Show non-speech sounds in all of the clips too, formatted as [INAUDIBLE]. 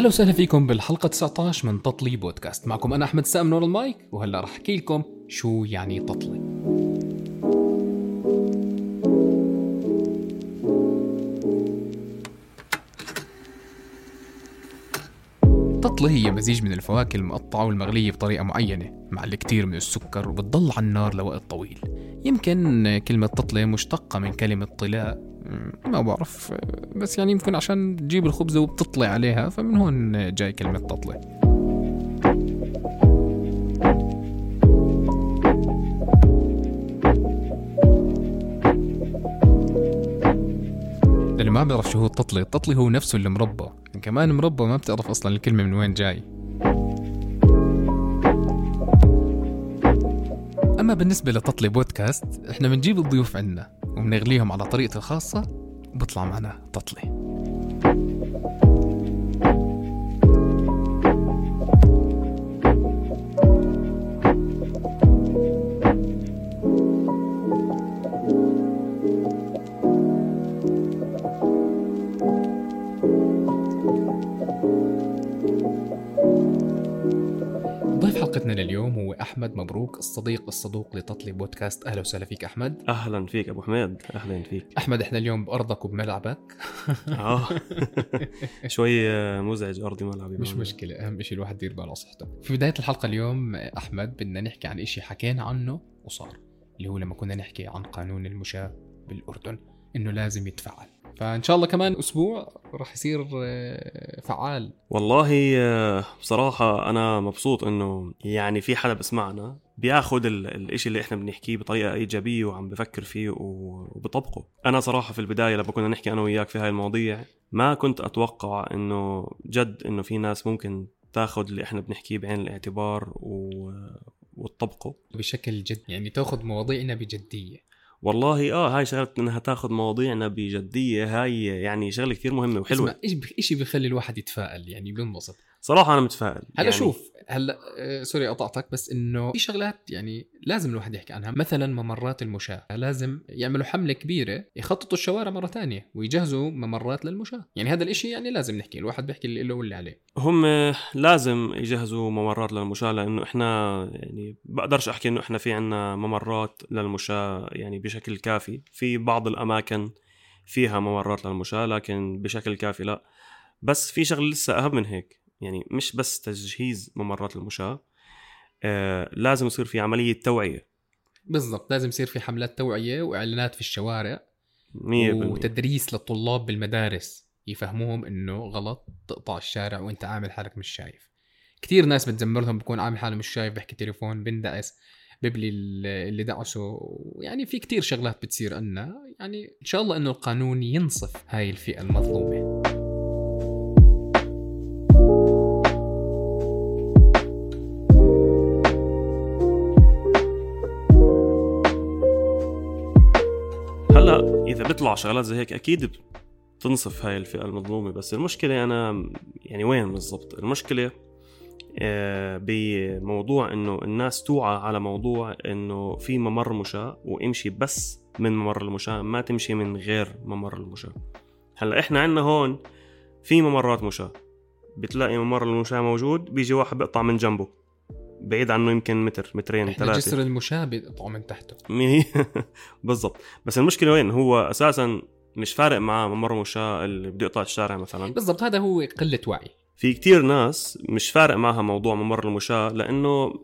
أهلا وسهلا فيكم بالحلقة 19 من تطلي بودكاست. معكم أنا أحمد سام نور المايك وهلا رح أحكي لكم شو يعني تطلي. التطلي هي مزيج من الفواكه المقطعة والمغلية بطريقة معينة مع الكثير من السكر وبتضل على النار لوقت طويل. يمكن كلمة تطلي مشتقة من كلمة طلاء. ما بعرف بس يعني يمكن عشان تجيب الخبزة وبتطلع عليها فمن هون جاي كلمة تطلي اللي ما بيعرف شو هو التطلي التطلي هو نفسه المربى كمان مربى ما بتعرف أصلا الكلمة من وين جاي. أما بالنسبة لتطلي بودكاست إحنا بنجيب الضيوف عنا. وبنغليهم على طريقتي الخاصة وبطلع معنا تطلي مبروك الصديق الصدوق لتطلي بودكاست. أهلا وسهلا فيك أحمد. أهلا فيك أبو حميد. أهلا فيك. أحمد إحنا اليوم بأرضك وبملعبك. [LAUGHS] آه. [LAUGHS] شوي آه، مزعج أرضي ملعبي مش معنا. مشكلة أهم شيء الواحد يدير باله على صحته في بداية الحلقة اليوم أحمد بدنا نحكي عن إشي حكينا عنه وصار اللي هو لما كنا نحكي عن قانون المشاة بالأردن إنه لازم يتفعل. فإن شاء الله كمان أسبوع راح يصير آه، فعال. والله آه، بصراحة أنا مبسوط إنه يعني في حدا بسمعنا بياخد ال- الإشي اللي إحنا بنحكيه بطريقة إيجابية وعم بفكر فيه وبطبقه. أنا صراحة في البداية لما كنا نحكي أنا وياك في هاي المواضيع ما كنت أتوقع إنه جد إنه في ناس ممكن تاخد اللي إحنا بنحكيه بعين الاعتبار و... وتطبقه بشكل جد يعني تاخذ مواضيعنا بجدية. والله آه هاي شغلة إنها تاخذ مواضيعنا بجدية هاي يعني شغلة كثير مهمة وحلوة. اسمع إشي بيخلي الواحد يتفائل يعني بينبسط صراحة أنا متفائل هلا يعني شوف هلا آه، سوري قطعتك بس إنه في شغلات يعني لازم الواحد يحكي عنها. مثلا ممرات المشاة لازم يعملوا حملة كبيرة يخططوا الشوارع مرة تانية ويجهزوا ممرات للمشاة. يعني هذا الإشي يعني لازم نحكي الواحد بيحكي اللي له واللي عليه. هم لازم يجهزوا ممرات للمشاة لأنه إحنا يعني بقدرش أحكي إنه إحنا في عنا ممرات للمشاة يعني بشكل كافي. في بعض الأماكن فيها ممرات للمشاة لكن بشكل كافي لا. بس في شغله لسه أهم من هيك. يعني مش بس تجهيز ممرات المشاة آه لازم يصير في عملية توعية. بالضبط لازم يصير في حملات توعية وإعلانات في الشوارع 100% وتدريس للطلاب بالمدارس يفهموهم إنه غلط تقطع الشارع وإنت عامل حالك مش شايف. كثير ناس بتزمر لهم بكون عامل حاله مش شايف بحكي تليفون بندعس ببلي ال- اللي دعسه يعني في كتير شغلات بتصير عنا يعني إن شاء الله إنه القانون ينصف هاي الفئة المظلومة. بيطلع شغلات زي هيك أكيد بتنصف هاي الفئة المظلومة. بس المشكلة أنا يعني وين بالضبط؟ المشكلة آه، بموضوع إنه الناس توعى على موضوع إنه في ممر مشاة وامشي بس من ممر المشاة ما تمشي من غير ممر المشاة. هلأ إحنا عندنا هون في ممرات مشاة. بتلاقي ممر المشاة موجود بيجي واحد بيقطع من جنبه. بعيد عنه يمكن متر مترين إحنا ثلاثة. جسر المشاة بيقطعوا من تحته. [LAUGHS] بالضبط. بس المشكلة وين؟ هو أساسا مش فارق معاه ممر مشاة اللي بده يقطع الشارع مثلا. بالضبط هذا هو قلة وعي. في كتير ناس مش فارق معها موضوع ممر المشاة لأنه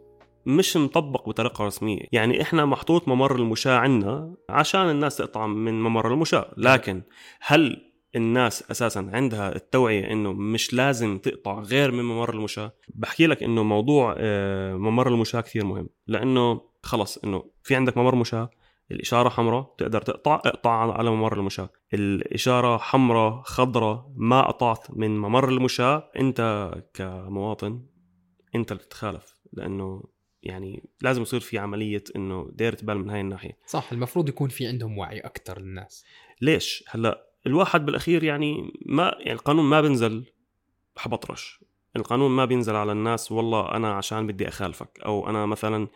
مش مطبق بطريقة رسمية. يعني إحنا محطوط ممر المشاة عنا عشان الناس تقطع من ممر المشاة. لكن هل الناس أساسا عندها التوعية إنه مش لازم تقطع غير من ممر المشاة. بحكي لك إنه موضوع آه، ممر المشاة كثير مهم. لأنه خلص إنه في عندك ممر مشاة الإشارة حمراء تقدر تقطع اقطع على ممر المشاة. الإشارة حمراء خضراء ما قطعت من ممر المشاة أنت كمواطن أنت اللي بتتخالف لأنه يعني لازم يصير في عملية إنه دايرة بال من هاي الناحية. صح المفروض يكون في عندهم وعي أكثر الناس ليش؟ هلأ الواحد بالأخير يعني ما يعني القانون ما بينزل حبطرش القانون ما بينزل على الناس والله أنا عشان بدي أخالفك أو أنا مثلا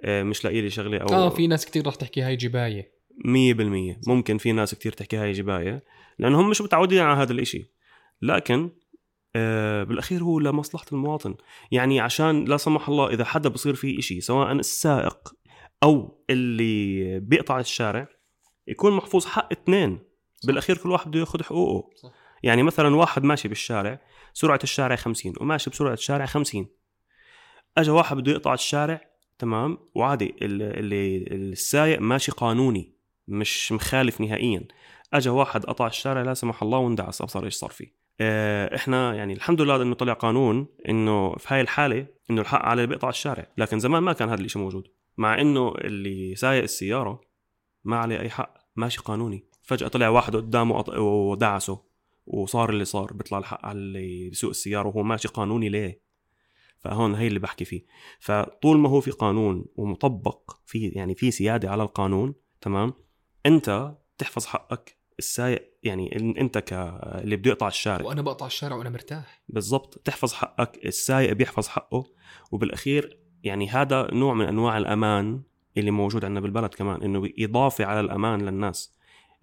آه، مش لاقي لي شغلة أو آه في ناس كتير رح تحكي هاي جباية. مية بالمية. ممكن في ناس كتير تحكي هاي جباية لأنهم مش متعودين على هذا الإشي. لكن آه، بالأخير هو لمصلحة المواطن. يعني عشان لا سمح الله إذا حدا بصير فيه إشي سواء السائق أو اللي بيقطع الشارع يكون محفوظ حق اثنين. بالأخير كل واحد بده ياخذ حقوقه. صح. يعني مثلا واحد ماشي بالشارع سرعة الشارع 50 وماشي بسرعة الشارع 50 اجى واحد بده يقطع الشارع تمام؟ وعادي ال- اللي السايق ماشي قانوني مش مخالف نهائيا. اجى واحد قطع الشارع لا سمح الله واندعس أبصر إيش صار فيه. آه، إحنا يعني الحمد لله إنه طلع قانون إنه في هاي الحالة إنه الحق على اللي بيقطع الشارع. لكن زمان ما كان هذا الشيء موجود. مع إنه اللي سايق السيارة ما عليه أي حق ماشي قانوني. فجأة طلع واحد قدامه ودعسه وصار اللي صار بيطلع الحق على اللي بيسوق السيارة وهو ماشي قانوني ليه؟ فهون هي اللي بحكي فيه. فطول ما هو في قانون ومطبق في يعني في سيادة على القانون تمام؟ أنت تحفظ حقك السايق يعني أنت ك اللي بده يقطع الشارع. وأنا بقطع الشارع وأنا مرتاح. بالضبط. تحفظ حقك السايق بيحفظ حقه. وبالأخير يعني هذا نوع من أنواع الأمان اللي موجود عندنا بالبلد كمان إنه إضافة على الأمان للناس.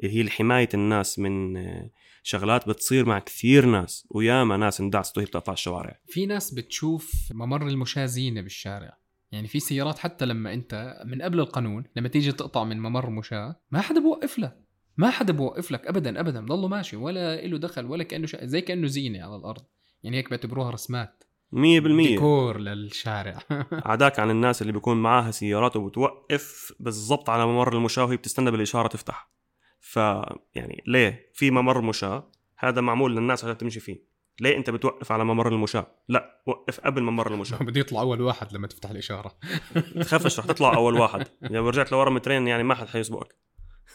اللي هي حمايه الناس من آه، شغلات بتصير مع كثير ناس وياما ناس اندعست وهي بتقطع الشوارع. في ناس بتشوف ممر المشاة زينة بالشارع. يعني في سيارات حتى لما انت من قبل القانون لما تيجي تقطع من ممر مشاة ما حدا بوقف لك. ما حدا بوقف لك ابدا ابدا. ضله ماشي ولا له دخل ولا كأنه شا... زي كأنه زينة على الأرض. يعني هيك بيعتبروها رسمات. 100% ديكور للشارع. [LAUGHS] عداك عن الناس اللي بيكون معاها سيارات وبتوقف بالضبط على ممر المشاة وهي بتستنى بالإشارة تفتح. ف يعني ليه في ممر مشاة؟ هذا معمول للناس عشان تمشي فيه. ليه أنت بتوقف على ممر المشاة؟ لا وقف قبل ممر المشاة. [LAUGHS] بده يطلع أول واحد لما تفتح الإشارة. [LAUGHS] تخافش رح تطلع أول واحد. لو رجعت لورا مترين يعني ما حد حيسبقك.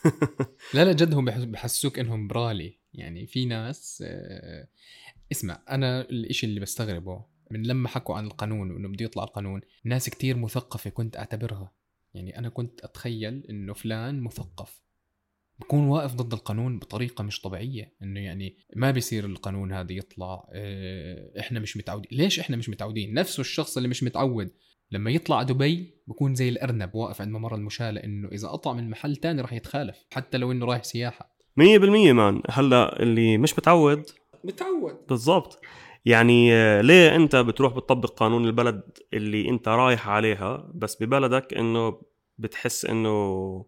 [LAUGHS] لا لا جد هم بحس- بحسوك إنهم برالي. يعني في ناس آه، اسمع أنا الإشي اللي بستغربه من لما حكوا عن القانون وإنه بده يطلع القانون ناس كتير مثقفة كنت أعتبرها. يعني أنا كنت أتخيل إنه فلان مثقف. بكون واقف ضد القانون بطريقة مش طبيعية إنه يعني ما بيصير القانون هذا يطلع آه، إحنا مش متعودين. ليش إحنا مش متعودين؟ نفسه الشخص اللي مش متعود لما يطلع دبي بكون زي الأرنب واقف عند ممر المشاة لأنه إذا قطع من محل تاني راح يتخالف حتى لو إنه رايح سياحة. 100% مان. هلأ اللي مش متعود متعود. بالضبط. يعني آه، ليه أنت بتروح بتطبق قانون البلد اللي أنت رايح عليها بس ببلدك إنه بتحس إنه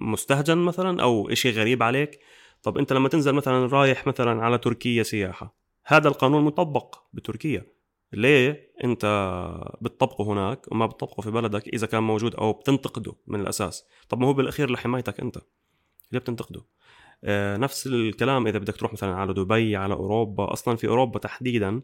مستهجن مثلا أو إشي غريب عليك؟ طب أنت لما تنزل مثلا رايح مثلا على تركيا سياحة هذا القانون مطبق بتركيا. ليه أنت بتطبقه هناك وما بتطبقه في بلدك إذا كان موجود أو بتنتقده من الأساس؟ طب ما هو بالأخير لحمايتك أنت. ليه بتنتقده؟ آه، نفس الكلام إذا بدك تروح مثلا على دبي على أوروبا. أصلا في أوروبا تحديدا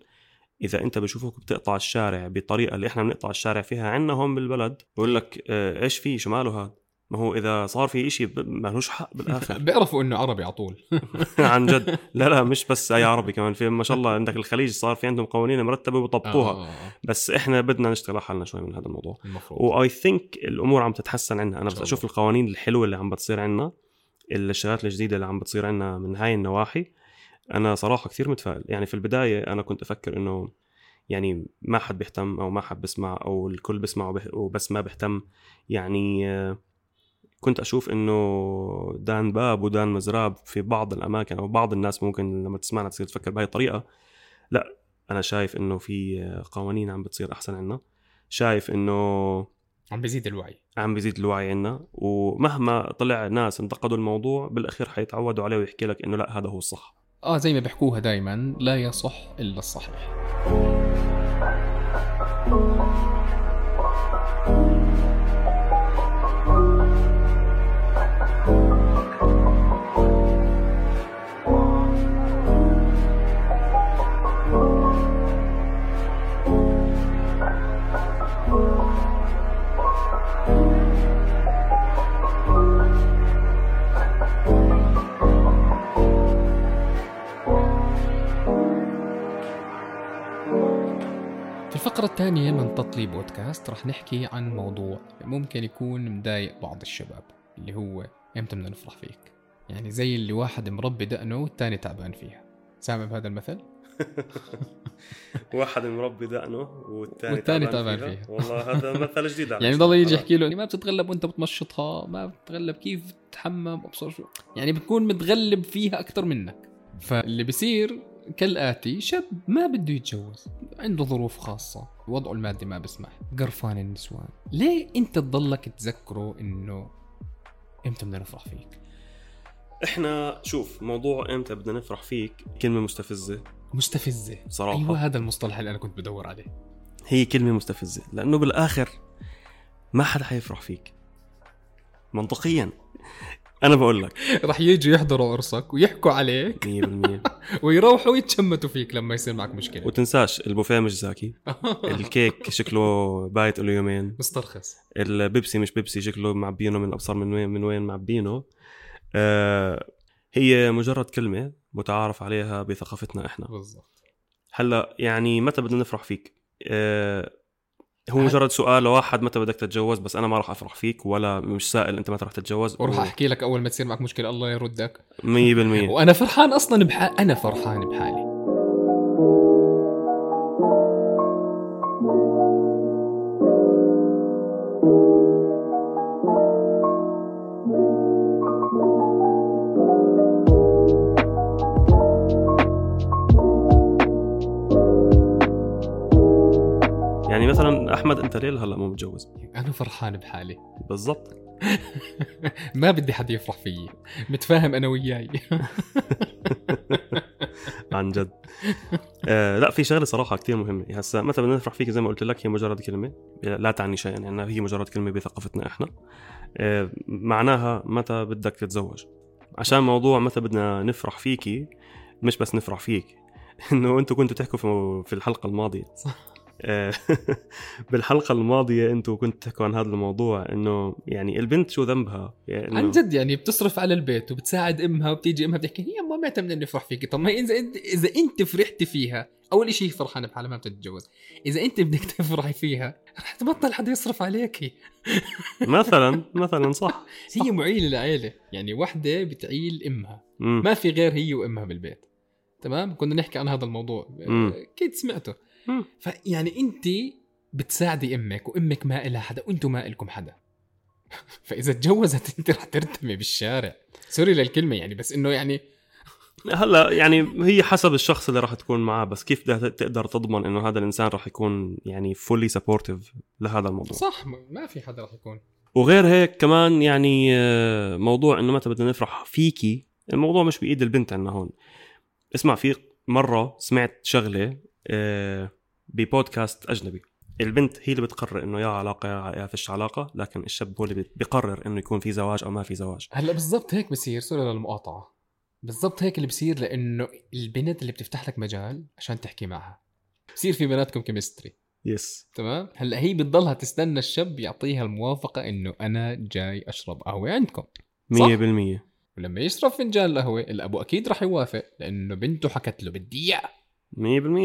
إذا أنت بشوفوك بتقطع الشارع بالطريقة اللي إحنا بنقطع الشارع فيها عندنا هون بالبلد بقول لك آه، إيش في شو ماله هذا؟ ما هو إذا صار في إشي ب- مالوش حق بالآخر. [LAUGHS] بيعرفوا إنه عربي على طول. [LAUGHS] عن جد. [LAUGHS] لا لا مش بس أي عربي كمان. في ما شاء الله عندك الخليج صار في عندهم قوانين مرتبة وبيطبقوها آه، آه، بس إحنا بدنا نشتغل حالنا شوي من هذا الموضوع. المفروض. واي ثينك الأمور عم تتحسن عندنا. أنا بس أشوف. القوانين الحلوة اللي عم بتصير عندنا الشغلات الجديدة اللي عم بتصير عندنا من هاي النواحي أنا صراحة كثير متفائل. يعني في البداية أنا كنت أفكر إنه يعني ما حد بيهتم أو ما حد بيسمع أو الكل بيسمع وبس ما بيهتم. يعني آه، كنت أشوف إنه دان باب ودان مزراب في بعض الأماكن أو بعض الناس ممكن لما تسمعنا تصير تفكر بهي الطريقة. لا أنا شايف إنه في قوانين عم بتصير أحسن عندنا شايف إنه عم بيزيد الوعي. عم بيزيد الوعي عنا. ومهما طلع ناس انتقدوا الموضوع بالأخير حيتعودوا عليه ويحكي لك إنه لا هذا هو الصح. آه زي ما بيحكوها دائما لا يصح إلا الصحيح. الفقرة الثانية من تطلي بودكاست رح نحكي عن موضوع ممكن يكون مضايق بعض الشباب اللي هو إمتى بدنا نفرح فيك؟ يعني زي اللي واحد مربي دقنه والتاني تعبان فيها. سامع بهذا المثل؟ [LAUGHS] واحد مربي دقنه والثاني والثاني تعبان فيها. والله هذا [LAUGHS] مثل جديد على يعني. بضل يجي يحكي له ما بتتغلب وأنت بتمشطها؟ ما بتتغلب. كيف تتحمم أبصر شو؟ يعني بتكون متغلب فيها أكثر منك. فاللي بصير كالآتي شاب ما بده يتجوز. عنده ظروف خاصة. وضعه المادي ما بسمح. قرفان النسوان. ليه انت تضلك تذكره انه إمتى بدنا نفرح فيك؟ إحنا شوف موضوع إمتى بدنا نفرح فيك كلمة مستفزة. مستفزة. صراحة. أيوه هذا المصطلح اللي أنا كنت بدور عليه. هي كلمة مستفزة. لأنه بالآخر ما حدا حيفرح فيك. منطقيا. أنا بقول لك. رح يجوا يحضروا عرسك ويحكوا عليك. 100% [LAUGHS] ويروحوا يتشمتوا فيك لما يصير معك مشكلة. وتنساش البوفيه مش زاكي. [LAUGHS] الكيك شكله بايت له يومين. مسترخص. البيبسي مش بيبسي شكله معبينه من أبصر من وين من وين معبينه آه هي مجرد كلمة متعارف عليها بثقافتنا إحنا. بالضبط. هلأ يعني متى بدنا نفرح فيك؟ آه هو مجرد سؤال لواحد متى بدك تتجوز بس أنا ما راح أفرح فيك ولا مش سائل أنت متى رح تتجوز. وراح أحكي لك أول ما تصير معك مشكلة الله يردك. 100% وأنا فرحان أصلا بحال أنا فرحان بحالي. يعني مثلا أحمد أنت ليه هلأ مو متجوز؟ أنا فرحان بحالي. بالضبط. [LAUGHS] ما بدي حد يفرح فيي. متفاهم أنا وياي. [LAUGHS] عن جد. آه لا في شغلة صراحة كتير مهمة. هسا متى بدنا نفرح فيك زي ما قلت لك هي مجرد كلمة. لا تعني شيئا يعني هي مجرد كلمة بثقافتنا إحنا. آه معناها متى بدك تتزوج. عشان موضوع متى بدنا نفرح فيكي مش بس نفرح فيك إنه أنتم كنتوا تحكوا في في الحلقة الماضية. صح. آه، [LAUGHS] بالحلقة الماضية أنتم كنتوا تحكوا عن هذا الموضوع انه يعني البنت شو ذنبها؟ يعني عن جد يعني بتصرف على البيت وبتساعد أمها وبتيجي أمها بتحكي هي ما متى بدنا نفرح فيك. طب ما إذا انت إذا إنت فرحتي فيها أول شيء فرحانة بحالها ما بتتجوز. إذا إنت بدك [LAUGHS] تفرحي فيها رح تبطل حدا يصرف عليكي. [LAUGHS] مثلا مثلا صح. هي معيلة لعيلة يعني وحدة بتعيل أمها. ما في غير هي وأمها بالبيت. تمام؟ كنا نحكي عن هذا الموضوع. أكيد سمعته. فيعني انت بتساعدي أمك وامك ما إلها حدا وأنتم ما إلكم حدا. [LAUGHS] فإذا تجوزت انت رح ترتمي بالشارع. sorry للكلمة يعني بس إنه يعني هلا يعني هي حسب الشخص اللي راح تكون معاه بس كيف بدها تقدر تضمن إنه هذا الإنسان راح يكون يعني fully supportive لهذا الموضوع؟ صح ما في حدا رح يكون. وغير هيك كمان يعني آه، موضوع إنه متى بدنا نفرح فيكي الموضوع مش بإيد البنت عنا هون. اسمع في مرة سمعت شغلة آه، ببودكاست أجنبي. البنت هي اللي بتقرر إنه يا علاقة يا فيش علاقة لكن الشاب هو اللي بيقرر إنه يكون في زواج أو ما في زواج. هلأ بالضبط هيك بصير sorry للمقاطعة. بالضبط هيك اللي بصير لأنه البنت اللي بتفتح لك مجال عشان تحكي معها. بصير في بيناتكم chemistry yes تمام؟ هلأ هي بتضلها تستنى الشاب يعطيها الموافقة إنه أنا جاي أشرب قهوة عندكم. 100% ولما يشرب فنجان قهوه الأبو أكيد رح يوافق لأنه بنته حكت له بدي اياه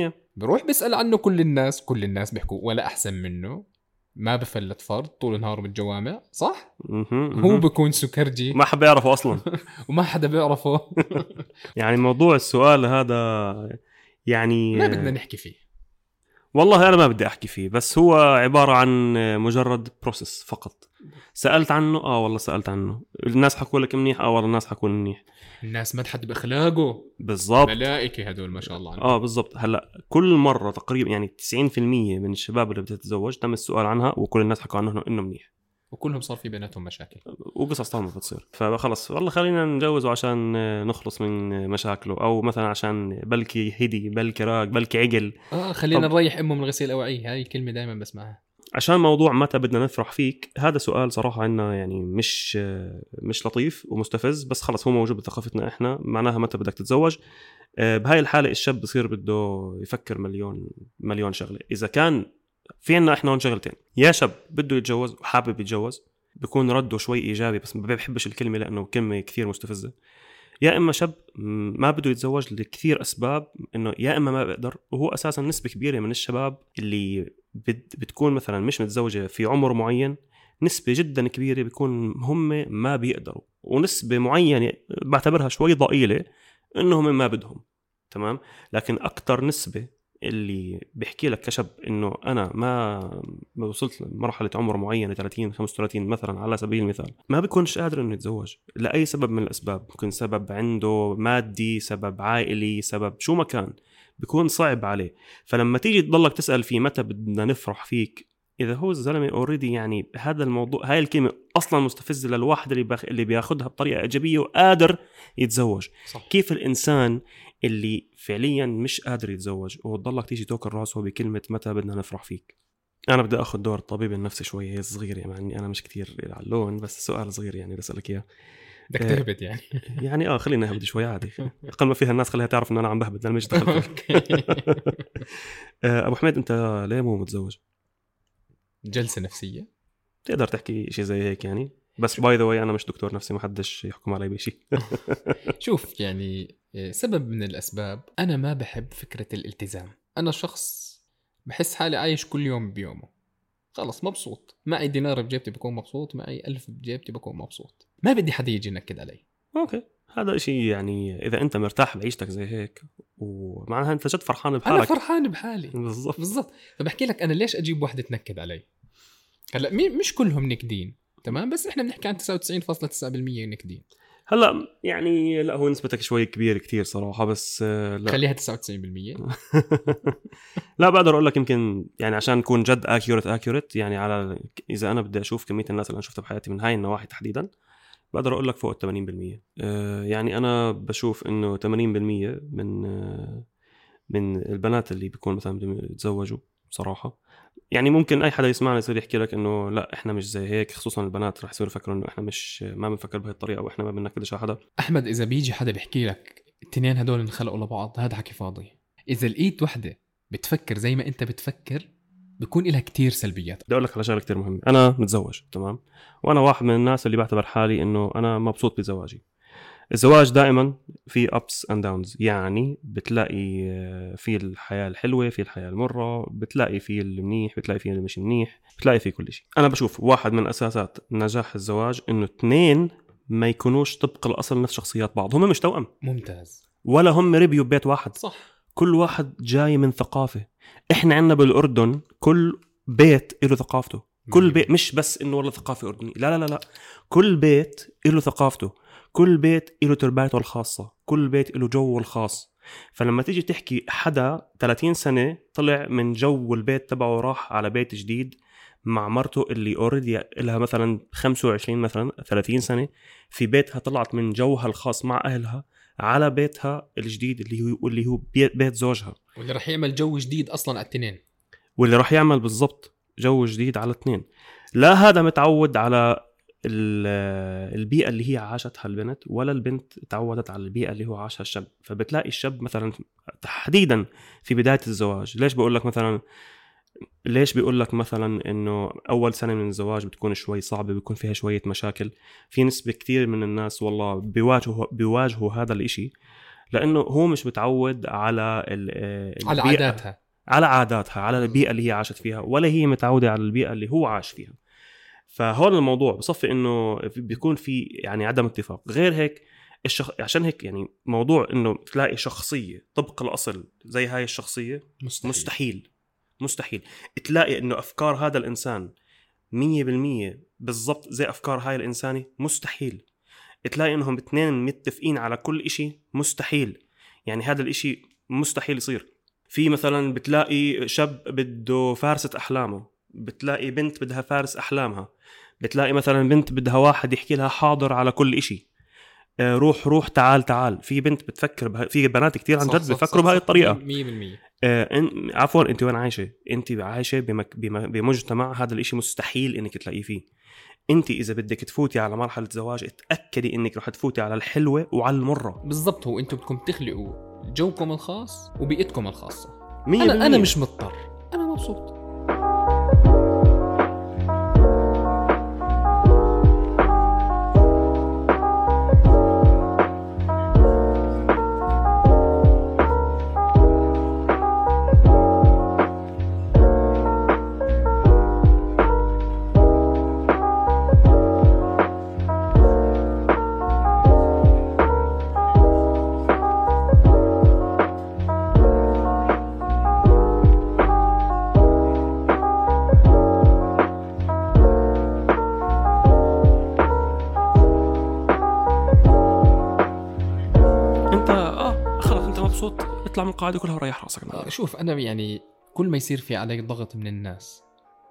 100% بروح بيسال عنه كل الناس كل الناس بيحكوا ولا أحسن منه. ما بفلت فرد طول نهاره بالجوامع صح؟ هو. بكون سكرجي. ما حب يعرفه أصلا. [LAUGHS] وما حدا بيعرفه. [LAUGHS] يعني موضوع السؤال هذا يعني ما بدنا نحكي فيه. والله أنا ما بدي أحكي فيه بس هو عبارة عن مجرد process فقط. سألت عنه؟ آه والله سألت عنه. الناس حكوا لك منيح؟ آه والله الناس حكوا لي منيح. الناس مدحت باخلاقه بالضبط. ملائكة هدول ما شاء الله. عنهم آه بالضبط. هلأ كل مرة تقريبا يعني 90% من الشباب اللي بتتزوج تم السؤال عنها وكل الناس حكوا عنه إنه منيح. وكلهم صار في بيناتهم مشاكل. وقصص طالما بتصير. فخلص والله خلينا نجوزه عشان نخلص من مشاكله أو مثلا عشان بلكي هدي بلكي راق بلكي عقل. آه خلينا طب- نريح أمه من غسيل الاوعيه هاي الكلمة دائما بسمعها. عشان موضوع متى بدنا نفرح فيك هذا سؤال صراحة عنا يعني مش مش لطيف ومستفز بس خلص هو موجود بثقافتنا إحنا معناها متى بدك تتزوج. آه، بهاي الحالة الشاب بصير بده يفكر مليون مليون شغلة. إذا كان في عنا إحنا هون شغلتين. يا شاب بده يتجوز وحابب يتجوز بكون رده شوي إيجابي بس ما بحبش الكلمة لأنه كلمة كثير مستفزة. يا إما شاب ما بده يتزوج لكثير أسباب إنه يا إما ما بقدر وهو أساسا نسبة كبيرة من الشباب اللي بت بتكون مثلا مش متزوجة في عمر معين نسبة جدا كبيرة بيكون هم ما بيقدروا. ونسبة معينة بعتبرها شوي ضئيلة انهم ما بدهم تمام؟ لكن أكثر نسبة اللي بيحكي لك كشاب إنه أنا ما ما وصلت لمرحلة عمر معينة 30 35 مثلا على سبيل المثال ما بيكونش قادر إنه يتزوج لأي سبب من الأسباب ممكن سبب عنده مادي سبب عائلي سبب شو ما كان بيكون صعب عليه فلما تيجي تضلك تسأل فيه متى بدنا نفرح فيك إذا هو الزلمة اوريدي يعني هذا الموضوع هاي الكلمة أصلا مستفزة للواحد اللي. اللي بياخذها بطريقة إيجابية وقادر يتزوج صح كيف الإنسان اللي فعليا مش قادر يتزوج وتضلك تيجي توكل راسه بكلمة متى بدنا نفرح فيك. أنا بدي آخذ دور الطبيب النفسي شوي صغير يعني مع إني أنا مش كتير علون بس سؤال صغير يعني بسالك إياه. بدك إيه. تهبط يعني. [LAUGHS] يعني آه خلينا نهبد شوي عادي. [LAUGHS] أقل ما فيها الناس خليها تعرف انه أنا عم بهبد أنا مش دخل. [LAUGHS] آه، أبو حميد أنت ليه مو متزوج؟ جلسة نفسية. تقدر تحكي شيء زي هيك يعني؟ بس by the way أنا مش دكتور نفسي ما حدش يحكم علي بشيء شوف يعني سبب من الأسباب أنا ما بحب فكرة الالتزام. أنا شخص بحس حالي عايش كل يوم بيومه. خلص مبسوط. معي دينار بجيبتي بكون مبسوط معي ألف بجيبتي بكون مبسوط. ما بدي حدا يجي ينكد علي. أوكي. هذا شيء يعني إذا أنت مرتاح بعيشتك زي هيك ومعناها أنت جد فرحان أنا بحالك. فرحان بحالي. بالضبط. بالضبط. فبحكي لك أنا ليش أجيب وحدة تنكد علي؟ هلأ مش كلهم نكدين تمام؟ بس إحنا بنحكي عن 99.9% نكدين. هلا يعني لا هو نسبتك شوي كبيره كتير صراحة بس آه، لا. خليها 99% [LAUGHS] لا بقدر أقول لك يمكن يعني عشان نكون جد accurate accurate يعني على إذا أنا بدي أشوف كمية الناس اللي أنا شفتها بحياتي من هاي النواحي تحديدا بقدر أقول لك فوق ال 80% آه، يعني أنا بشوف إنه 80% من آه، من البنات اللي بيكون مثلا بدهم يتزوجوا بصراحه يعني ممكن أي حدا يسمعنا يصير يحكي لك إنه لا إحنا مش زي هيك خصوصا البنات رح يصيروا يفكروا إنه إحنا مش ما بنفكر بهي الطريقة وإحنا ما بننكدش على حدا. أحمد إذا بيجي حدا بيحكي لك التنين هدول انخلقوا لبعض هذا حكي فاضي. إذا لقيت وحدة بتفكر زي ما أنت بتفكر بيكون لها كتير سلبيات. بدي أقول لك على شغلة كثير مهمة. أنا متزوج تمام؟ وأنا واحد من الناس اللي بعتبر حالي إنه أنا مبسوط بزواجي. الزواج دائما في ups and downs يعني بتلاقي آه، في الحياة الحلوة في الحياة المرة بتلاقي في المنيح بتلاقي في اللي مش منيح بتلاقي في كل شيء. أنا بشوف واحد من أساسات نجاح الزواج إنه اثنين ما يكونوش طبق الأصل نفس شخصيات بعض. هم مش توأم. ممتاز. ولا هم ربيوا ببيت واحد. صح. كل واحد جاي من ثقافة. إحنا عندنا بالأردن كل بيت له ثقافته. كل بيت مش بس إنه والله ثقافة أردنية. لا لا لا لا. كل بيت له ثقافته. كل بيت له تربايته الخاصة كل بيت له جوه الخاص. فلما تيجي تحكي حدا 30 سنة طلع من جو البيت تبعه راح على بيت جديد مع مرته اللي already لها مثلا 25 مثلا 30 سنة في بيتها طلعت من جوها الخاص مع أهلها على بيتها الجديد اللي هو اللي هو بيت, زوجها. واللي رح يعمل جو جديد أصلا على التنين واللي راح يعمل بالضبط جو جديد على اثنين لا هذا متعود على ال- البيئة اللي هي عاشتها البنت ولا البنت تعودت على البيئة اللي هو عاشها الشاب. فبتلاقي الشاب مثلا تحديدا في بداية الزواج. ليش بقول لك مثلا ليش بيقول لك مثلا إنه أول سنة من الزواج بتكون شوي صعبة بيكون فيها شوية مشاكل؟ في نسبة كثير من الناس والله بيواجهوا بيواجهوا هذا الإشي لأنه هو مش متعود على على عاداتها. على عاداتها على البيئة اللي هي عاشت فيها ولا هي متعودة على البيئة اللي هو عاش فيها. فهون الموضوع بصفي إنه بيكون في يعني عدم اتفاق. غير هيك الشخ... عشان هيك يعني موضوع إنه تلاقي شخصية طبق الأصل زي هاي الشخصية مستحيل, مستحيل. مستحيل. تلاقي إنه أفكار هذا الإنسان 100% بالضبط زي أفكار هاي الإنسانة مستحيل. تلاقي إنهم اثنين متفقين على كل إشي مستحيل. يعني هذا الإشي مستحيل يصير. في مثلا بتلاقي شاب بده فارسة أحلامه بتلاقي بنت بدها فارس أحلامها. بتلاقي مثلا بنت بدها واحد يحكي لها حاضر على كل إشي آه، روح روح تعال تعال في بنت بتفكر بها في بنات كتير عن جد بفكروا بهاي صح. الطريقة 100% آه، عفوا أنت وين عايشة؟ أنت عايشة بمك... بم... بمجتمع هذا الإشي مستحيل إنك تلاقيه فيه. أنت إذا بدك تفوتي على مرحلة زواج اتأكدي إنك رح تفوتي على الحلوة وعلى المرة. بالضبط هو أنتم بدكم تخلقوا جوكم الخاص وبيئتكم الخاصة 100% أنا أنا مش مضطر أنا مبسوط اطلع من القاعدة كلها وريح راسك. آه، شوف أنا يعني كل ما يصير في عليك ضغط من الناس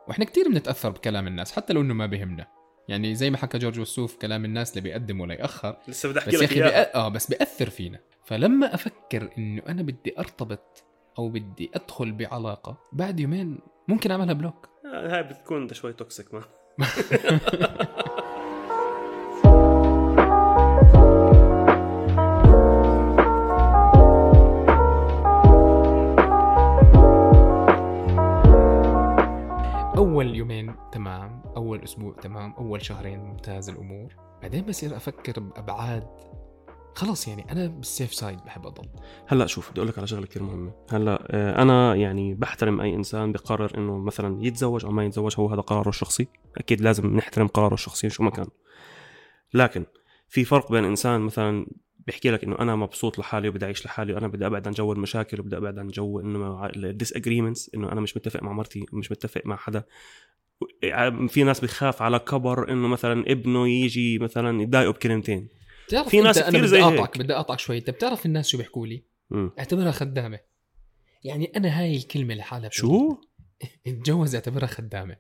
وإحنا كتير بنتأثر بكلام الناس حتى لو إنه ما بهمنا. يعني زي ما حكى جورج وسوف كلام الناس لا بيقدم ولا يأخر. لسه بدي بس يا أخي بيأ... آه بس بيأثر فينا. فلما أفكر إنه أنا بدي أرتبط أو بدي أدخل بعلاقة بعد يومين ممكن أعملها block. آه، هاي بتكون أنت شوي toxic ما؟ [LAUGHS] أول يومين تمام أول أسبوع تمام أول شهرين ممتاز الأمور. بعدين بصير أفكر بأبعاد. خلص يعني أنا بال safe side بحب أضل. هلأ شوف بدي أقول لك على شغلة كثير مهمة. هلأ آه، أنا يعني بحترم أي إنسان بقرر إنه مثلا يتزوج أو ما يتزوج هو هذا قراره الشخصي. أكيد لازم نحترم قراره الشخصي شو ما كان. لكن في فرق بين إنسان مثلا بيحكي لك إنه أنا مبسوط لحالي وبدي أعيش لحالي وأنا بدي أبعد عن جو المشاكل وبدي أبعد عن جو إنه ال disagreements إنه أنا مش متفق مع مرتي مش متفق مع حدا. في ناس بخاف على كبر إنه مثلا ابنه يجي مثلا يضايقه بكلمتين. في ناس أنا زي بدي. أقطعك بدي أقطعك شوي. أنت بتعرف الناس شو بيحكوا لي. اعتبرها خدامة. يعني أنا هاي الكلمة لحالها شو؟ اتجوز [LAUGHS] اعتبرها خدامة.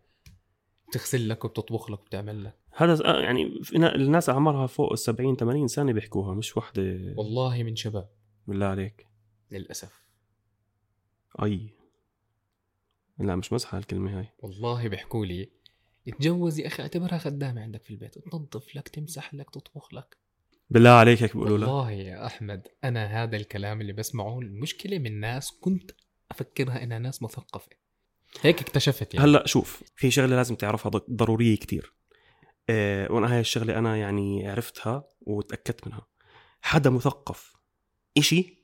بتغسل لك وبتطبخ لك وبتعمل لك. هذا آه، يعني الناس أعمارها فوق ال 70 80 سنة بيحكوها مش وحدة. والله من شباب. بالله عليك. للأسف. أي. لا مش مزحه الكلمة هاي. والله بيحكوا لي اتجوز يا أخي اعتبرها خدامة عندك في البيت. تنظف لك تمسح لك تطبخ لك. بالله عليك هيك بيقولوا لك. والله يا أحمد أنا هذا الكلام اللي بسمعه المشكلة من ناس كنت أفكرها إنها ناس مثقفة. هيك اكتشفت يعني. هلا شوف في شغلة لازم تعرفها ضرورية كتير. أه وأنا هاي الشغلة أنا يعني عرفتها وتأكدت منها. حدا مثقف إشي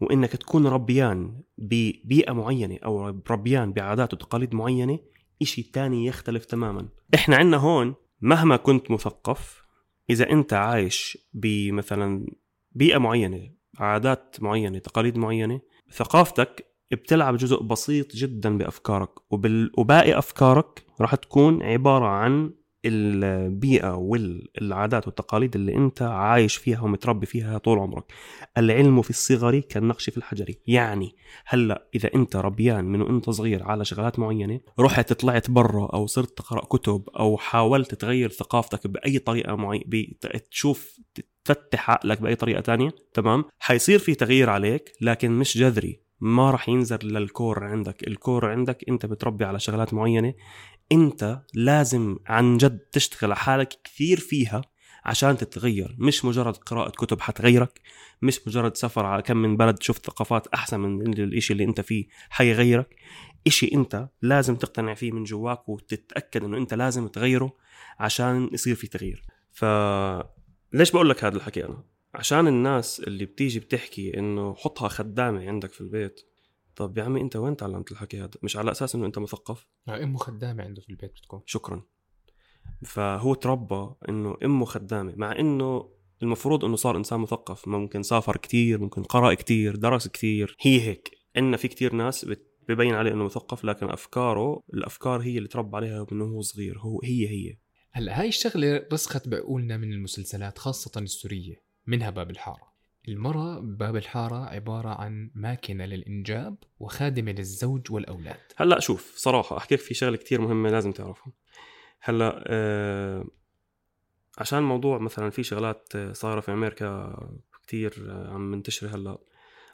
وإنك تكون ربيان ببيئة معينة أو ربيان بعادات وتقاليد معينة إشي تاني يختلف تماما. إحنا عندنا هون مهما كنت مثقف إذا أنت عايش بمثلا بيئة معينة عادات معينة تقاليد معينة ثقافتك بتلعب جزء بسيط جدا بأفكارك. وباقي أفكارك راح تكون عبارة عن البيئة والعادات والتقاليد اللي أنت عايش فيها ومتربي فيها طول عمرك. العلم في الصغر كالنقش في الحجر يعني هلأ إذا أنت ربيان من وأنت صغير على شغلات معينة رحت طلعت برا أو صرت تقرأ كتب أو حاولت تغير ثقافتك بأي طريقة معينه تشوف تفتح عقلك بأي طريقة تانية تمام؟ حيصير في تغيير عليك لكن مش جذري. ما راح ينزل للكور عندك. الكور عندك انت بتربي على شغلات معينة انت لازم عن جد تشتغل على حالك كثير فيها عشان تتغير. مش مجرد قراءة كتب حتغيرك مش مجرد سفر على كم من بلد شفت ثقافات أحسن من الإشي اللي أنت فيه حيغيرك. إشي أنت لازم تقتنع فيه من جواك وتتأكد أنه أنت لازم تغيره عشان يصير في تغيير. ف ليش بقول لك هذا الحكي أنا؟ عشان الناس اللي بتيجي بتحكي إنه حطها خدامة عندك في البيت طب يا عمي أنت وين تعلمت الحكي هذا؟ مش على أساس إنه أنت مثقف؟ أمه خدامة عنده في البيت بتكون. شكرا. فهو تربى إنه أمه خدامة مع إنه المفروض إنه صار إنسان مثقف. ممكن سافر كتير ممكن قرأ كتير درس كتير. هي هيك. عندنا في كتير ناس ببين عليه إنه مثقف لكن أفكاره الأفكار هي اللي تربى عليها من هو صغير. هو هي هي. هلأ هاي الشغلة رسخت بعقولنا من المسلسلات خاصة السورية. منها باب الحارة. المرأة بباب الحارة عبارة عن ماكنة للإنجاب وخادمة للزوج والأولاد. هلأ شوف صراحة أحكي لك في شغلة كتير مهمة لازم تعرفها. هلأ آه عشان موضوع مثلا في شغلات آه، صايرة في أمريكا كتير آه، عم منتشرة هلأ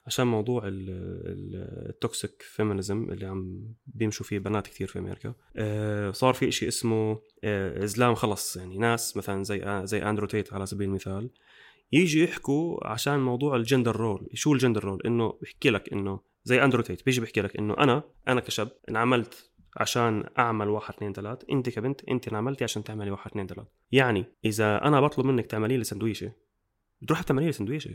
عشان موضوع ال toxic feminism اللي عم بيمشوا فيه بنات كتير في أمريكا آه صار في إشي اسمه آه إسلام خلص. يعني ناس مثلا زي آه زي أندرو تيت على سبيل المثال يجي يحكوا عشان موضوع ال gender role. شو ال gender role؟ إنه بيحكي لك إنه زي أندرو تيت بيجي بيحكي لك إنه أنا أنا كشاب انعملت عشان أعمل واحد اثنين ثلاث أنت كبنت أنت انعملتي عشان تعملي واحد اثنين ثلاث. يعني إذا أنا بطلب منك تعملي لي سندويشة بتروح تعملي لي سندويشة.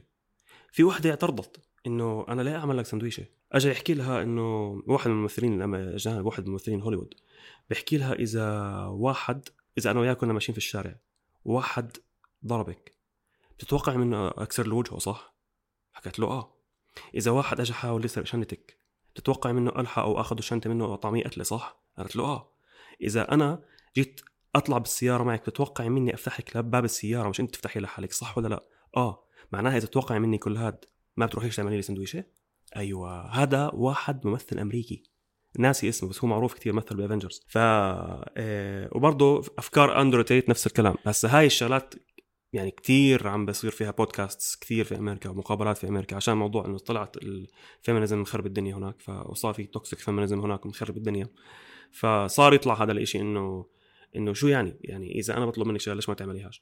في وحدة اعترضت إنه أنا ليه أعمل لك سندويشة؟ اجى يحكي لها إنه واحد من الممثلين الاجانب واحد من ممثلين هوليوود بيحكي لها إذا واحد إذا أنا وياك كنا ماشيين في الشارع واحد ضربك. بتتوقع منه أكسر له وجهه صح؟ حكت له آه إذا واحد اجى حاول يسرق شنطتك بتتوقع منه ألحق أو أخذ الشنطه منه واطعميه قتله صح؟ قالت له آه إذا أنا جيت أطلع بالسيارة معك بتتوقعي مني افتح لك باب السيارة مش أنت تفتحي لحالك صح ولا لا؟ آه معناها إذا تتوقعي مني كل هاد ما بتروحيش تعملي لي سندويشة؟ أيوه هذا واحد ممثل أمريكي ناسي اسمه بس هو معروف كثير مثل بأفنجرز ف آه، وبرضه أفكار اندرو تيت نفس الكلام هسه هاي الشغلات يعني كثير عم بصير فيها بودكاست كثير في أمريكا ومقابلات في أمريكا عشان موضوع إنه طلعت ال feminism مخرب الدنيا هناك وصار في toxic feminism هناك مخرب الدنيا. فصار يطلع هذا الإشي إنه إنه شو يعني؟ يعني إذا أنا بطلب منك شغلة ليش ما تعمليهاش؟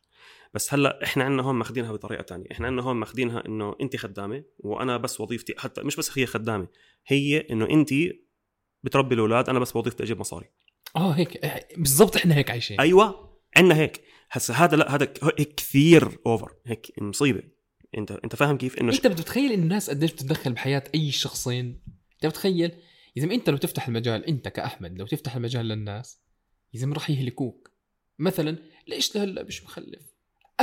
بس هلأ إحنا عندنا هون ماخذينها بطريقة تانية إحنا عندنا هون ماخذينها إنه انت خدامة وأنا بس وظيفتي حتى مش بس هي خدامة هي إنه انت بتربي الأولاد أنا بس وظيفتي أجيب مصاري. آه هيك بالضبط إحنا هيك عايشين. أيوه عندنا هيك. هسه هذا لا هذا كثير اوفر هيك. مصيبة. انت انت فاهم كيف؟ إنه انت بتتخيل ان الناس قديش بتتدخل بحياة أي شخصين؟ انت بتخيل؟ إذا أنت لو تفتح المجال أنت كأحمد لو تفتح المجال للناس إذا راح يهلكوك. مثلا ليش لهلأ مش مخلف؟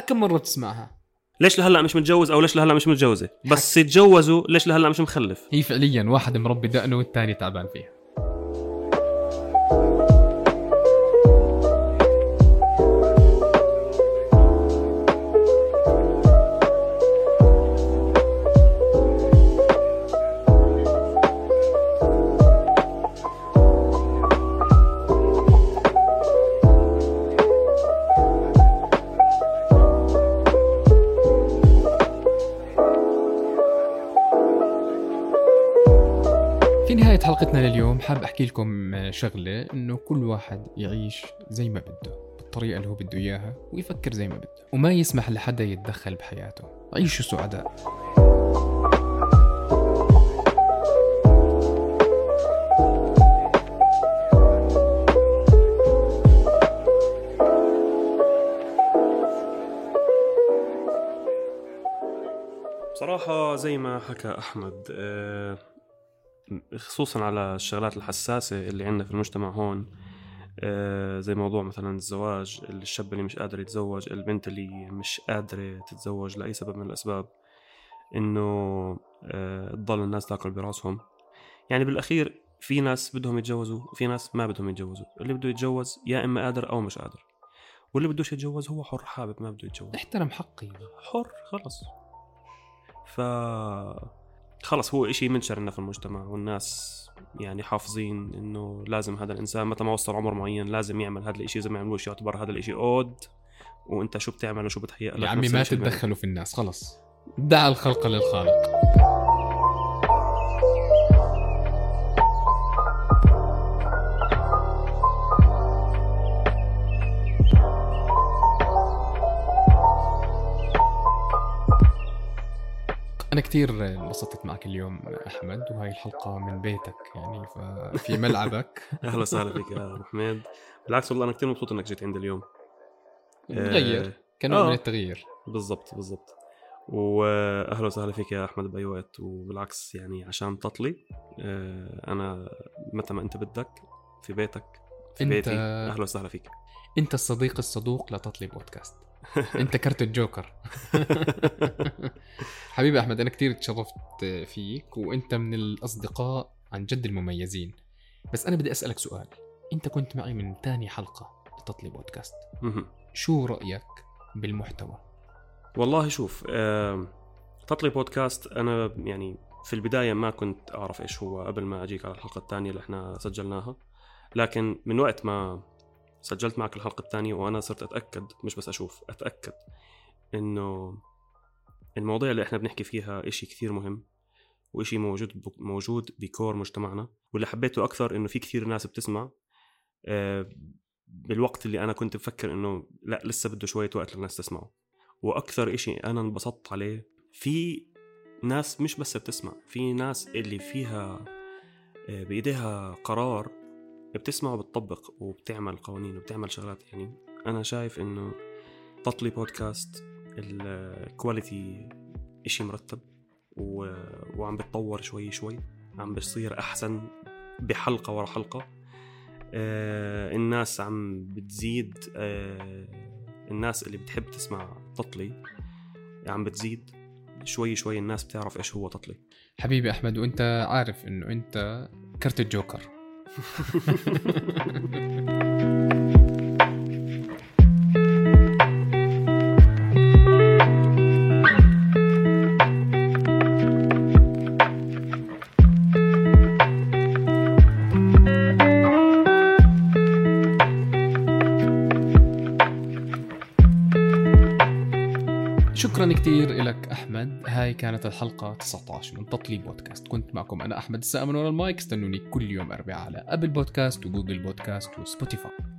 كم مرة بتسمعها؟ ليش لهلأ مش متجوز أو ليش لهلأ مش متجوزة؟ بس يتجوزوا ليش لهلأ مش مخلف؟ هي فعليا واحد مربي دقنه والثاني تعبان فيها. حلقتنا لليوم حاب أحكي لكم شغلة إنه كل واحد يعيش زي ما بده بالطريقة اللي هو بده إياها ويفكر زي ما بده وما يسمح لحدا يتدخل بحياته. عيشوا سعداء. بصراحة زي ما حكى أحمد أه خصوصا على الشغلات الحساسة اللي عندنا في المجتمع هون آه زي موضوع مثلا الزواج الشاب اللي مش قادر يتزوج البنت اللي مش قادرة تتزوج لأي سبب من الأسباب إنه آه تضل الناس تأكل براسهم. يعني بالأخير في ناس بدهم يتجوزوا وفي ناس ما بدهم يتجوزوا. اللي بده يتجوز يا إما قادر أو مش قادر. واللي بدوش يتجوز هو حر حابب ما بده يتجوز. احترم حقي. حر خلص. ف خلص هو إشي منشر لنا في المجتمع والناس يعني حافظين إنه لازم هذا الإنسان متى ما وصل عمر معين لازم يعمل هذا الإشي إذا ما يعملوش يعتبر هذا الإشي أود. وأنت شو بتعمل وشو بتهيأ لك يا عمي ما تتدخلوا في الناس خلص. دع الخلق للخالق. أنا كثير انبسطت معك اليوم أحمد وهاي الحلقة من بيتك يعني ففي ملعبك. [LAUGHS] أهلا وسهلا فيك يا أبو حميد بالعكس والله أنا كثير مبسوط إنك جيت عندي اليوم. [LAUGHS] تغير آه، كنوع آه. من التغيير. بالضبط بالضبط. واهلا وسهلا فيك يا أحمد بأي وقت وبالعكس يعني عشان تطلي آه، أنا متى ما أنت بدك في بيتك في أنت بيتي أهلا وسهلا فيك. أنت الصديق الصدوق لتطلي بودكاست. [LAUGHS] انت كرت الجوكر. [LAUGHS] حبيبي أحمد أنا كثير تشرفت فيك وأنت من الأصدقاء عن جد المميزين. بس أنا بدي أسألك سؤال. أنت كنت معي من ثاني حلقة لتطلي بودكاست. شو رأيك بالمحتوى؟ والله شوف تطلي بودكاست أنا يعني في البداية ما كنت أعرف إيش هو قبل ما أجيك على الحلقة الثانية اللي إحنا سجلناها. لكن من وقت ما سجلت معك الحلقة الثانية وأنا صرت أتأكد مش بس أشوف أتأكد إنه المواضيع اللي إحنا بنحكي فيها إشي كثير مهم وإشي موجود موجود بكور مجتمعنا. واللي حبيته أكثر إنه في كثير ناس بتسمع آه، بالوقت اللي أنا كنت بفكر إنه لأ لسه بده شوية وقت للناس تسمعه. وأكثر إشي أنا انبسطت عليه في ناس مش بس بتسمع في ناس اللي فيها آه، بإيديها قرار بتسمع وبتطبق وبتعمل قوانين وبتعمل شغلات. يعني أنا شايف إنه تطلي بودكاست الكواليتي إشي مرتب و... وعم بتطور شوي شوي عم بصير أحسن بحلقة ورا حلقة. آه الناس عم بتزيد آه الناس اللي بتحب تسمع تطلي عم بتزيد. شوي شوي الناس بتعرف إيش هو تطلي. حبيبي أحمد وأنت عارف إنه أنت كرت الجوكر. Thank [LAUGHS] you. أحمد هاي كانت الحلقة 19 من تطليب بودكاست. كنت معكم أنا أحمد السائم من ورا المايك استنوني كل يوم أربعاء على Apple Podcast و Google Podcast و Spotify.